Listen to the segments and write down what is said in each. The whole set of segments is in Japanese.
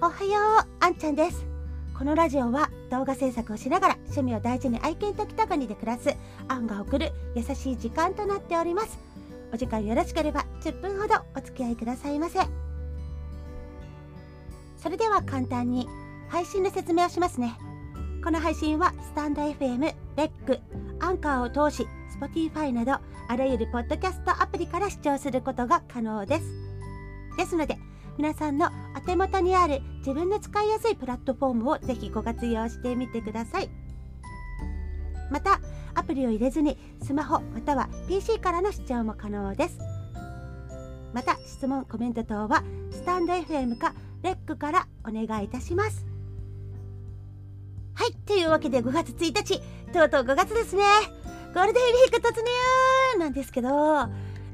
おはようあんちゃんです。このラジオは動画制作をしながら趣味を大事に愛犬と北国で暮らすアンが送る優しい時間となっております。お時間よろしければ10分ほどお付き合いくださいませ。それでは簡単に配信の説明をしますね。この配信はスタンド FM、レック、アンカーを通し Spotify などあらゆるポッドキャストアプリから視聴することが可能です。ですので皆さんの手元にある自分の使いやすいプラットフォームをぜひご活用してみてください。またアプリを入れずにスマホまたは PC からの視聴も可能です。また質問コメント等はスタンド FM かレックからお願いいたします。はいというわけで5月1日とうとう5月ですね。ゴールデンウィーク突入なんですけど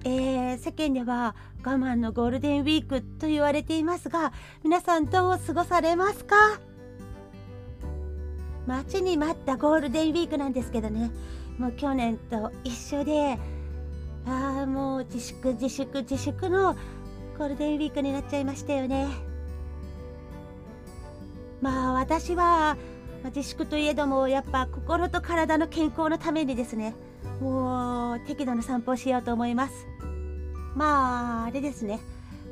えー、世間では我慢のゴールデンウィークと言われていますが皆さんどう過ごされますか？待ちに待ったゴールデンウィークなんですけどね。もう去年と一緒でああもう自粛自粛自粛のゴールデンウィークになっちゃいましたよね。まあ私は自粛といえどもやっぱ心と体の健康のためにですねもう適度な散歩をしようと思います。まああれですね。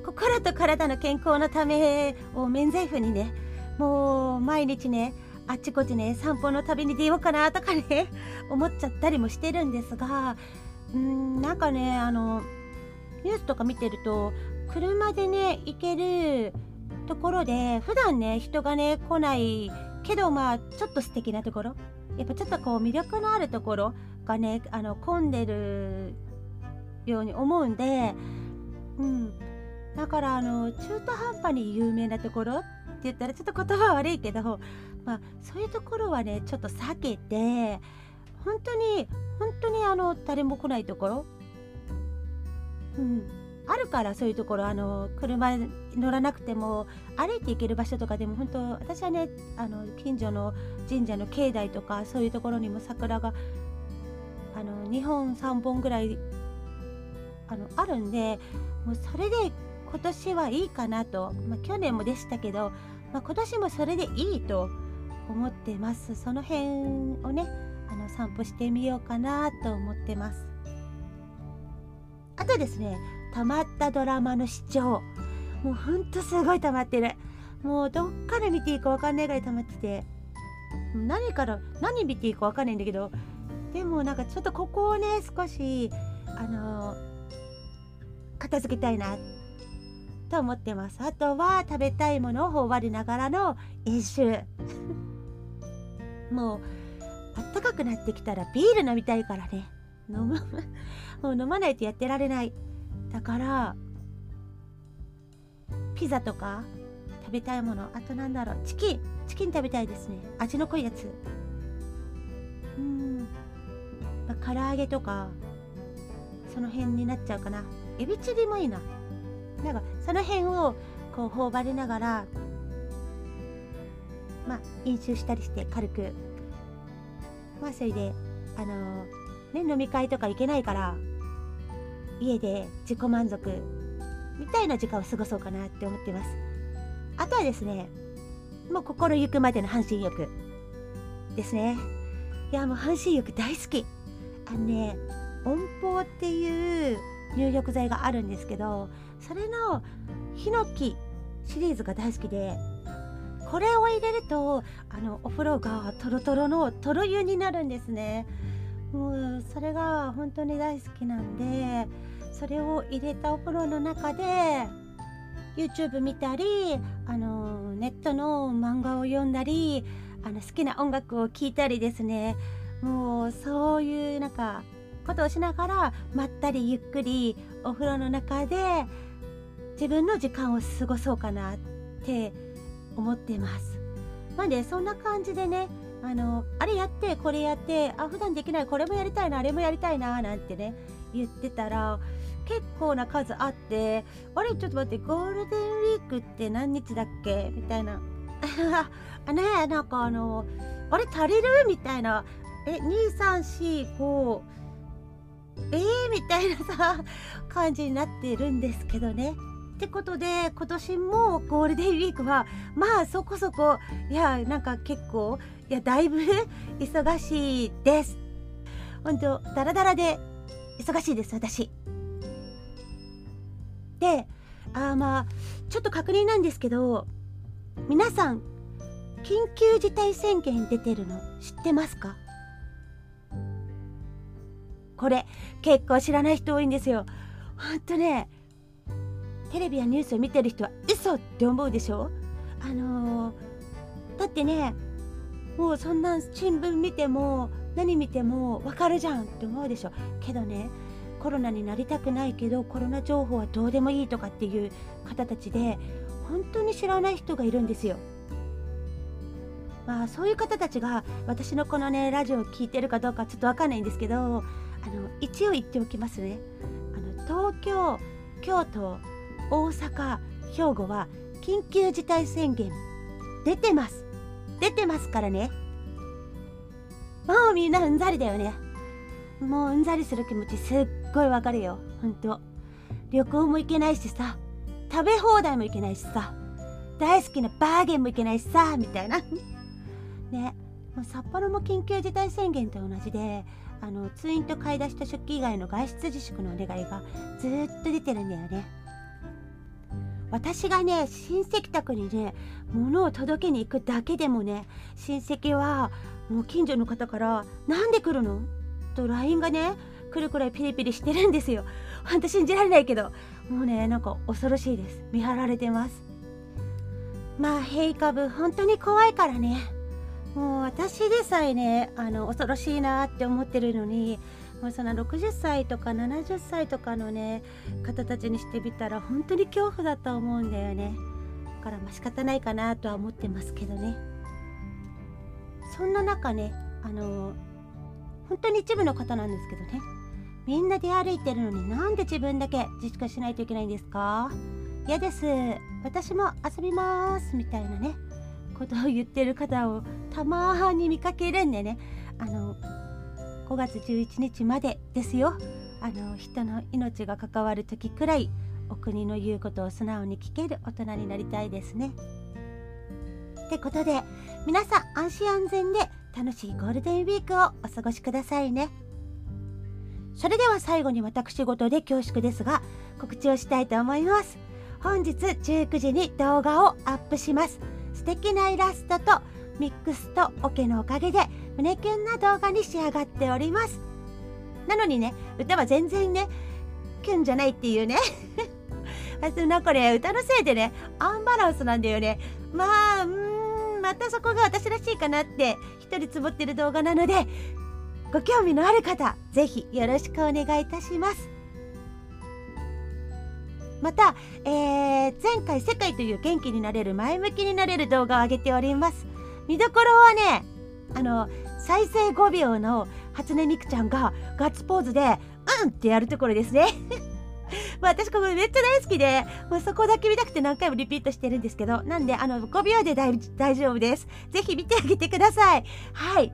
心と体の健康のためを免罪符にねもう毎日ねあっちこっちね散歩の旅に出ようかなとかね 思っちゃったりもしてるんですがうんなんかねあのニュースとか見てると車でね行けるところで普段ね人がね来ないけどまあちょっと素敵なところやっぱちょっとこう魅力のあるところがねあの混んでるように思うんで、うん、だからあの中途半端に有名なところって言ったらちょっと言葉悪いけど、まあ、そういうところはねちょっと避けて本当に本当にあの誰も来ないところ、うん、あるからそういうところ。あの車乗らなくても歩いて行ける場所とかでも本当私はねあの近所の神社の境内とかそういうところにも桜があの2本3本ぐらいあのあるんでもうそれで今年はいいかなと、まあ、去年もでしたけど、まあ、今年もそれでいいと思ってます。その辺をねあの散歩してみようかなと思ってます。あとですねたまったドラマの視聴。もうほんとすごい溜まってる。もうどっから見ていいか分かんないぐらい溜まってて。何から何見ていいか分かんないんだけど。でもなんかちょっとここをね少しあの片付けたいなと思ってます。あとは食べたいものを頬張りながらの飲酒。もうあったかくなってきたらビール飲みたいからね。飲む もう飲まないとやってられない。だからピザとか食べたいもの。あとなんだろうチキン。チキン食べたいですね。味の濃いやつ。うん。まあ唐揚げとかその辺になっちゃうかな。エビチリもいいな。なんかその辺をこう頬張りながらまあ飲酒したりして軽く。まあそれであのね飲み会とか行けないから家で自己満足みたいな時間を過ごそうかなって思ってます。あとはですねもう心ゆくまでの半身浴ですね。いやもう半身浴大好き。あのね温泡っていう入浴剤があるんですけどそれのヒノキシリーズが大好きでこれを入れるとあのお風呂がトロトロのとろ湯になるんですね。もうそれが本当に大好きなんでそれを入れたお風呂の中で YouTube 見たりあのネットの漫画を読んだりあの好きな音楽を聴いたりですね。もうそういうなんかことをしながらまったりゆっくりお風呂の中で自分の時間を過ごそうかなって思ってます。なんでそんな感じでねあのあれやってこれやってあ普段できないこれもやりたいなあれもやりたいななんてね言ってたら結構な数あってあれちょっと待ってゴールデンウィークって何日だっけ？みたいな。あねなんかあのあれ足りる？みたいな。え2345えー、みたいなさ感じになってるんですけどね。ってことで今年もゴールデンウィークはまあそこそこいやなんか結構いやだいぶ忙しいです。本当ダラダラで忙しいです私。であまあちょっと確認なんですけど皆さん緊急事態宣言出てるの知ってますか？これ結構知らない人多いんですよ。ほんとねテレビやニュースを見てる人は嘘って思うでしょ？あのー、だってねもうそんな新聞見ても何見てもわかるじゃんって思うでしょ？けどねコロナになりたくないけどコロナ情報はどうでもいいとかっていう方たちで本当に知らない人がいるんですよ。まあそういう方たちが私のこのねラジオを聴いてるかどうかちょっとわかんないんですけどあの一応言っておきますね。あの東京京都大阪兵庫は緊急事態宣言出てます。出てますからね。もうみんなうんざりだよね。もううんざりする気持ちすっごいわかるよ。ほんと。旅行も行けないしさ。食べ放題も行けないしさ。大好きなバーゲンも行けないしさみたいな。ね。もう札幌も緊急事態宣言と同じであの通院と買い出しと出勤以外の外出自粛のお願いがずっと出てるんだよね私がね親戚宅にね物を届けに行くだけでもね親戚はもう近所の方から「なんで来るの?」と LINE がね来るくらいピリピリしてるんですよ。ほんと信じられないけどもうねなんか恐ろしいです見張られてますまあ変異株本当に怖いからねもう私でさえねあの恐ろしいなって思ってるのにもうその60歳とか70歳とかのね方たちにしてみたら本当に恐怖だと思うんだよね。だからまあ仕方ないかなとは思ってますけどね。そんな中ねあの本当に一部の方なんですけどね。みんな出歩いてるのになんで自分だけ自粛しないといけないんですか？嫌です。私も遊びます。みたいなね。ことを言ってる方をたまに見かけるんでねあの5月11日までですよあの人の命が関わる時くらいお国の言うことを素直に聞ける大人になりたいですね。ってことで皆さん安心安全で楽しいゴールデンウィークをお過ごしくださいね。それでは最後に私事で恐縮ですが告知をしたいと思います。本日19時に動画をアップします。素敵なイラストとミックスとオケのおかげで胸キュンな動画に仕上がっております。なのにね、歌は全然ね、キュンじゃないっていうね。なんかね、歌のせいでね、アンバランスなんだよね。まあ、うんまたそこが私らしいかなって一人つぼってる動画なのでご興味のある方ぜひよろしくお願いいたしますまた、えー、前回世界という元気になれる前向きになれる動画を上げております見どころはねあの再生5秒の初音ミクちゃんがガッツポーズでうんってやるところですね、私ここめっちゃ大好きで、もうそこだけ見たくて何回もリピートしてるんですけど、なんで、あの、5秒で大丈夫です。ぜひ見てあげてください。はい。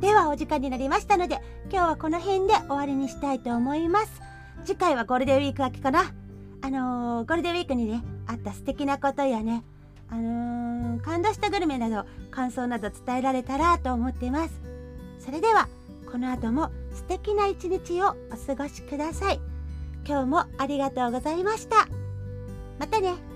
では、お時間になりましたので、今日はこの辺で終わりにしたいと思います。次回はゴールデンウィーク明けかな。あのー、ゴールデンウィークにね、あった素敵なことやね、あのー、感動したグルメなど、感想など伝えられたらと思っています。それでは、この後も素敵な一日をお過ごしください。今日もありがとうございました。またね。